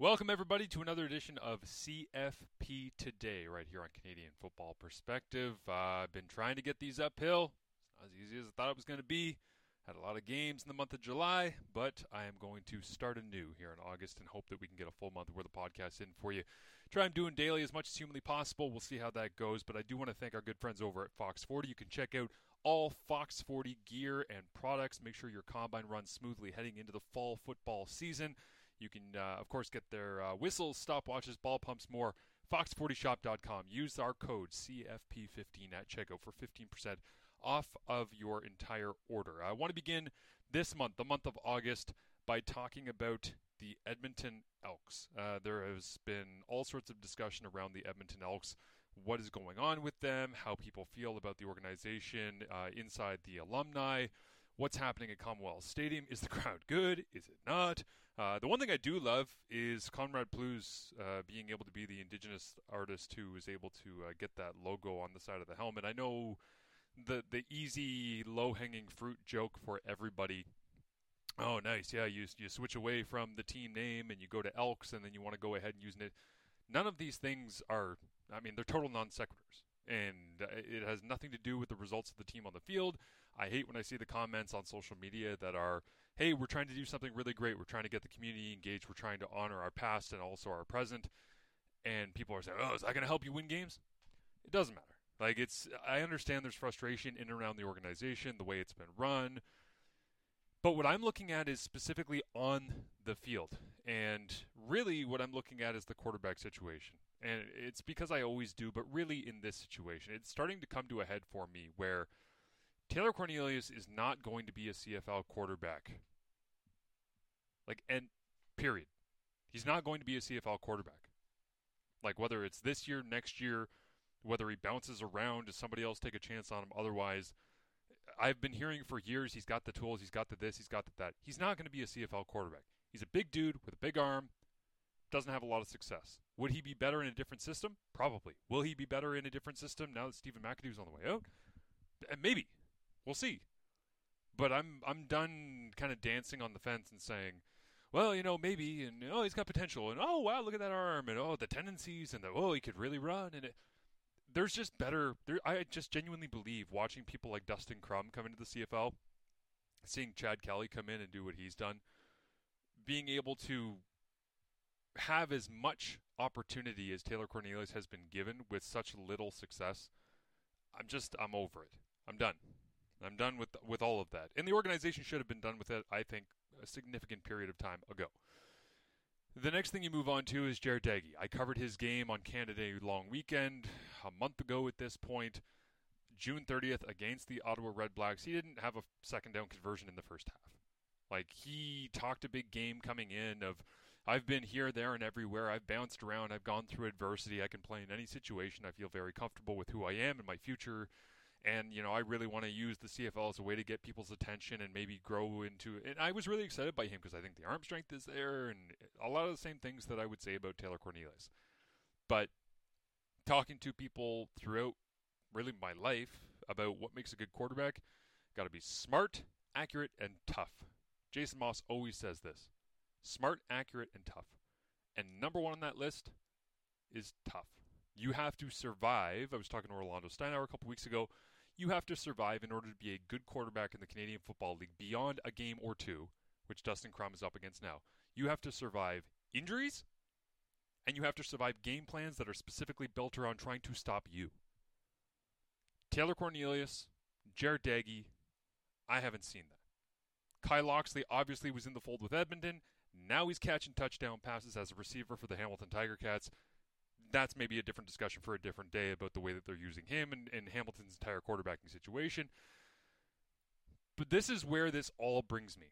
Welcome, everybody, to another edition of CFP Today, right here on Canadian Football Perspective. I've been trying to get these uphill. It's not as easy as I thought it was going to be. Had a lot of games in the month of July, but I am going to start anew here in August and hope that we can get a full month worth of podcasts in for you. Try and doing daily as much as humanly possible. We'll see how that goes, but I do want to thank our good friends over at Fox 40. You can check out all Fox 40 gear and products. Make sure your combine runs smoothly heading into the fall football season. You can, uh, of course, get their uh, whistles, stopwatches, ball pumps, more. Fox40shop.com. Use our code CFP15 at checkout for 15% off of your entire order. I want to begin this month, the month of August, by talking about the Edmonton Elks. Uh, there has been all sorts of discussion around the Edmonton Elks, what is going on with them, how people feel about the organization uh, inside the alumni what's happening at Commonwealth Stadium. Is the crowd good? Is it not? Uh, the one thing I do love is Conrad Plews uh, being able to be the indigenous artist who was able to uh, get that logo on the side of the helmet. I know the the easy low hanging fruit joke for everybody. Oh, nice. Yeah, you you switch away from the team name and you go to Elks, and then you want to go ahead and use it. None of these things are. I mean, they're total non sequiturs and it has nothing to do with the results of the team on the field. I hate when I see the comments on social media that are, "Hey, we're trying to do something really great. We're trying to get the community engaged. We're trying to honor our past and also our present." And people are saying, "Oh, is that going to help you win games?" It doesn't matter. Like it's I understand there's frustration in and around the organization, the way it's been run. But what I'm looking at is specifically on the field. And really what I'm looking at is the quarterback situation and it's because I always do, but really in this situation, it's starting to come to a head for me where Taylor Cornelius is not going to be a CFL quarterback. Like, and period. He's not going to be a CFL quarterback. Like, whether it's this year, next year, whether he bounces around, does somebody else take a chance on him? Otherwise, I've been hearing for years he's got the tools, he's got the this, he's got the that. He's not going to be a CFL quarterback. He's a big dude with a big arm, doesn't have a lot of success. Would he be better in a different system? Probably. Will he be better in a different system now that Stephen McAdoo's on the way out? Uh, maybe. We'll see. But I'm I'm done kind of dancing on the fence and saying, well, you know, maybe, and oh, he's got potential, and oh, wow, look at that arm, and oh, the tendencies, and the oh, he could really run, and it, there's just better. There, I just genuinely believe watching people like Dustin Crum come into the CFL, seeing Chad Kelly come in and do what he's done, being able to have as much opportunity as Taylor Cornelius has been given with such little success, I'm just I'm over it. I'm done. I'm done with with all of that. And the organization should have been done with it, I think, a significant period of time ago. The next thing you move on to is Jarret Doege. I covered his game on Canada Day long weekend a month ago at this point. June 30th against the Ottawa Redblacks. He didn't have a second down conversion in the first half. Like he talked a big game coming in of I've been here, there, and everywhere. I've bounced around. I've gone through adversity. I can play in any situation. I feel very comfortable with who I am and my future. And you know, I really want to use the CFL as a way to get people's attention and maybe grow into. And I was really excited by him because I think the arm strength is there and a lot of the same things that I would say about Taylor Cornelius. But talking to people throughout really my life about what makes a good quarterback, got to be smart, accurate, and tough. Jason Maas always says this smart, accurate, and tough. And number one on that list is tough. You have to survive. I was talking to Orlando Steinauer a couple weeks ago. You have to survive in order to be a good quarterback in the Canadian Football League beyond a game or two, which Dustin Crum is up against now. You have to survive injuries, and you have to survive game plans that are specifically built around trying to stop you. Taylor Cornelius, Jarret Doege, I haven't seen that. Kai Locksley obviously was in the fold with Edmonton. Now he's catching touchdown passes as a receiver for the Hamilton Tiger Cats. That's maybe a different discussion for a different day about the way that they're using him and, and Hamilton's entire quarterbacking situation. But this is where this all brings me.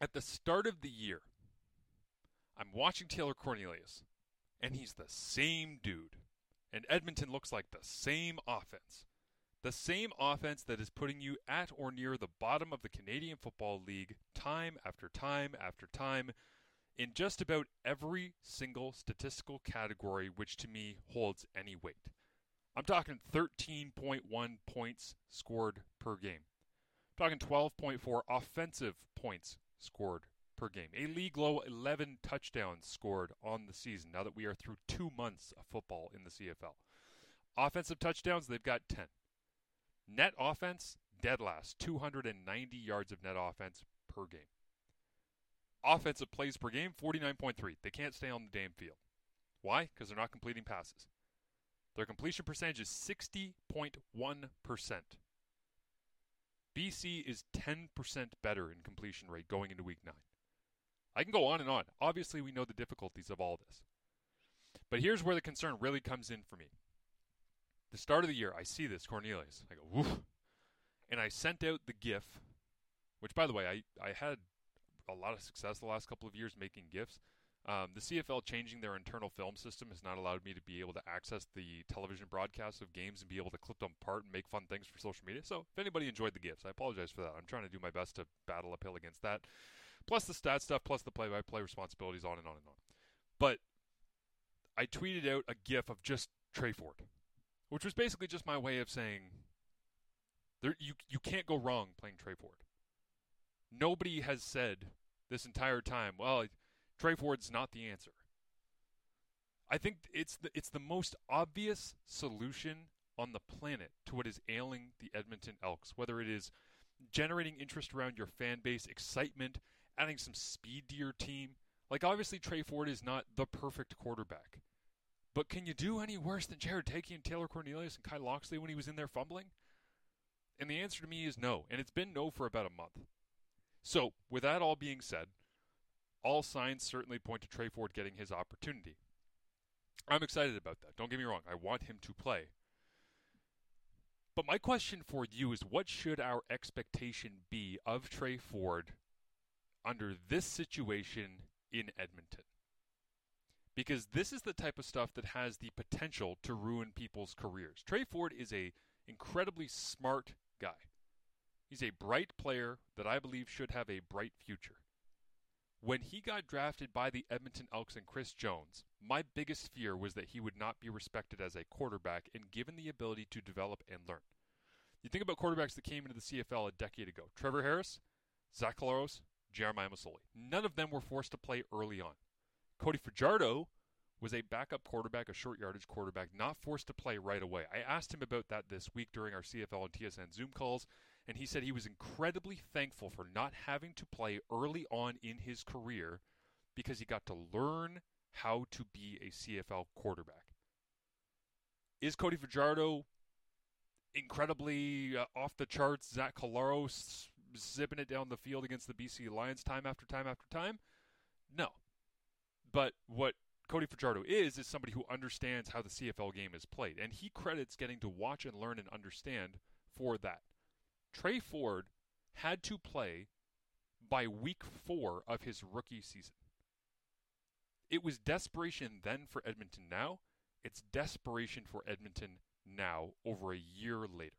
At the start of the year, I'm watching Taylor Cornelius, and he's the same dude. And Edmonton looks like the same offense. The same offense that is putting you at or near the bottom of the Canadian Football League time after time after time in just about every single statistical category which to me holds any weight. I'm talking 13.1 points scored per game. I'm talking 12.4 offensive points scored per game. A league low 11 touchdowns scored on the season now that we are through two months of football in the CFL. Offensive touchdowns, they've got 10. Net offense, dead last, 290 yards of net offense per game. Offensive plays per game, 49.3. They can't stay on the damn field. Why? Because they're not completing passes. Their completion percentage is 60.1%. BC is 10% better in completion rate going into week 9. I can go on and on. Obviously, we know the difficulties of all this. But here's where the concern really comes in for me. The start of the year, I see this Cornelius. I go, woof. And I sent out the GIF, which, by the way, I, I had a lot of success the last couple of years making GIFs. Um, the CFL changing their internal film system has not allowed me to be able to access the television broadcasts of games and be able to clip them apart and make fun things for social media. So, if anybody enjoyed the GIFs, I apologize for that. I'm trying to do my best to battle uphill against that. Plus the stat stuff, plus the play by play responsibilities, on and on and on. But I tweeted out a GIF of just Tre Ford, which was basically just my way of saying there, you, you can't go wrong playing Tre Ford. Nobody has said this entire time, well, Tre Ford's not the answer. I think it's the it's the most obvious solution on the planet to what is ailing the Edmonton Elks, whether it is generating interest around your fan base, excitement, adding some speed to your team. Like obviously Tre Ford is not the perfect quarterback. But can you do any worse than Jarret Doege and Taylor Cornelius and Kai Locksley when he was in there fumbling? And the answer to me is no, and it's been no for about a month. So, with that all being said, all signs certainly point to Tre Ford getting his opportunity. I'm excited about that. Don't get me wrong. I want him to play. But my question for you is what should our expectation be of Tre Ford under this situation in Edmonton? Because this is the type of stuff that has the potential to ruin people's careers. Tre Ford is a incredibly smart guy. He's a bright player that I believe should have a bright future. When he got drafted by the Edmonton Elks and Chris Jones, my biggest fear was that he would not be respected as a quarterback and given the ability to develop and learn. You think about quarterbacks that came into the CFL a decade ago Trevor Harris, Zach Collaros, Jeremiah Masoli. None of them were forced to play early on. Cody Fajardo was a backup quarterback, a short yardage quarterback, not forced to play right away. I asked him about that this week during our CFL and TSN Zoom calls, and he said he was incredibly thankful for not having to play early on in his career because he got to learn how to be a CFL quarterback. Is Cody Fajardo incredibly uh, off the charts? Zach Collaros zipping it down the field against the BC Lions time after time after time? No. But what Cody Fajardo is is somebody who understands how the CFL game is played, and he credits getting to watch and learn and understand for that. Tre Ford had to play by week four of his rookie season. It was desperation then for Edmonton now. It's desperation for Edmonton now, over a year later.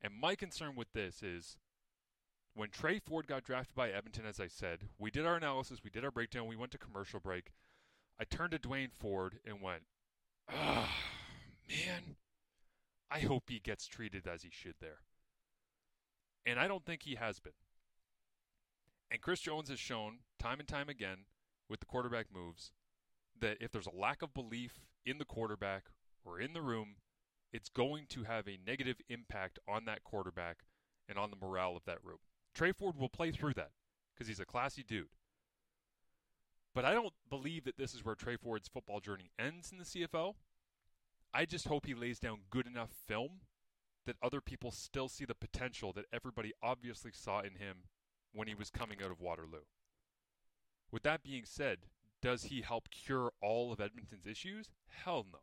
And my concern with this is when Tre Ford got drafted by Edmonton, as I said, we did our analysis, we did our breakdown, we went to commercial break. I turned to Duane Forde and went, ah, man, I hope he gets treated as he should there. And I don't think he has been. And Chris Jones has shown time and time again with the quarterback moves that if there's a lack of belief in the quarterback or in the room, it's going to have a negative impact on that quarterback and on the morale of that room. Tre Ford will play through that because he's a classy dude. But I don't believe that this is where Tre Ford's football journey ends in the CFL. I just hope he lays down good enough film that other people still see the potential that everybody obviously saw in him when he was coming out of Waterloo. With that being said, does he help cure all of Edmonton's issues? Hell no.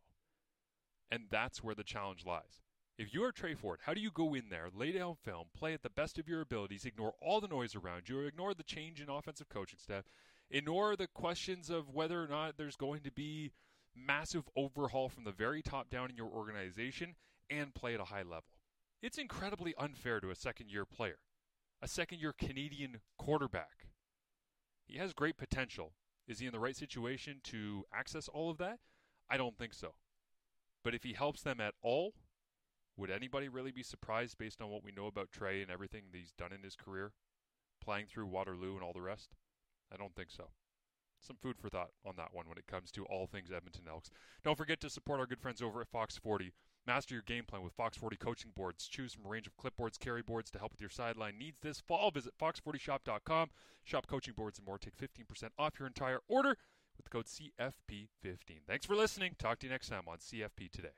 And that's where the challenge lies. If you are Tre Ford, how do you go in there, lay down film, play at the best of your abilities, ignore all the noise around you, ignore the change in offensive coaching staff, ignore the questions of whether or not there's going to be massive overhaul from the very top down in your organization, and play at a high level. It's incredibly unfair to a second year player, a second year Canadian quarterback. He has great potential. Is he in the right situation to access all of that? I don't think so. But if he helps them at all, would anybody really be surprised based on what we know about Tre and everything that he's done in his career? playing through Waterloo and all the rest? I don't think so. Some food for thought on that one when it comes to all things Edmonton Elks. Don't forget to support our good friends over at Fox 40. Master your game plan with Fox 40 coaching boards. Choose from a range of clipboards, carry boards to help with your sideline needs this fall. Visit fox40shop.com. Shop coaching boards and more. Take 15% off your entire order with the code CFP15. Thanks for listening. Talk to you next time on CFP Today.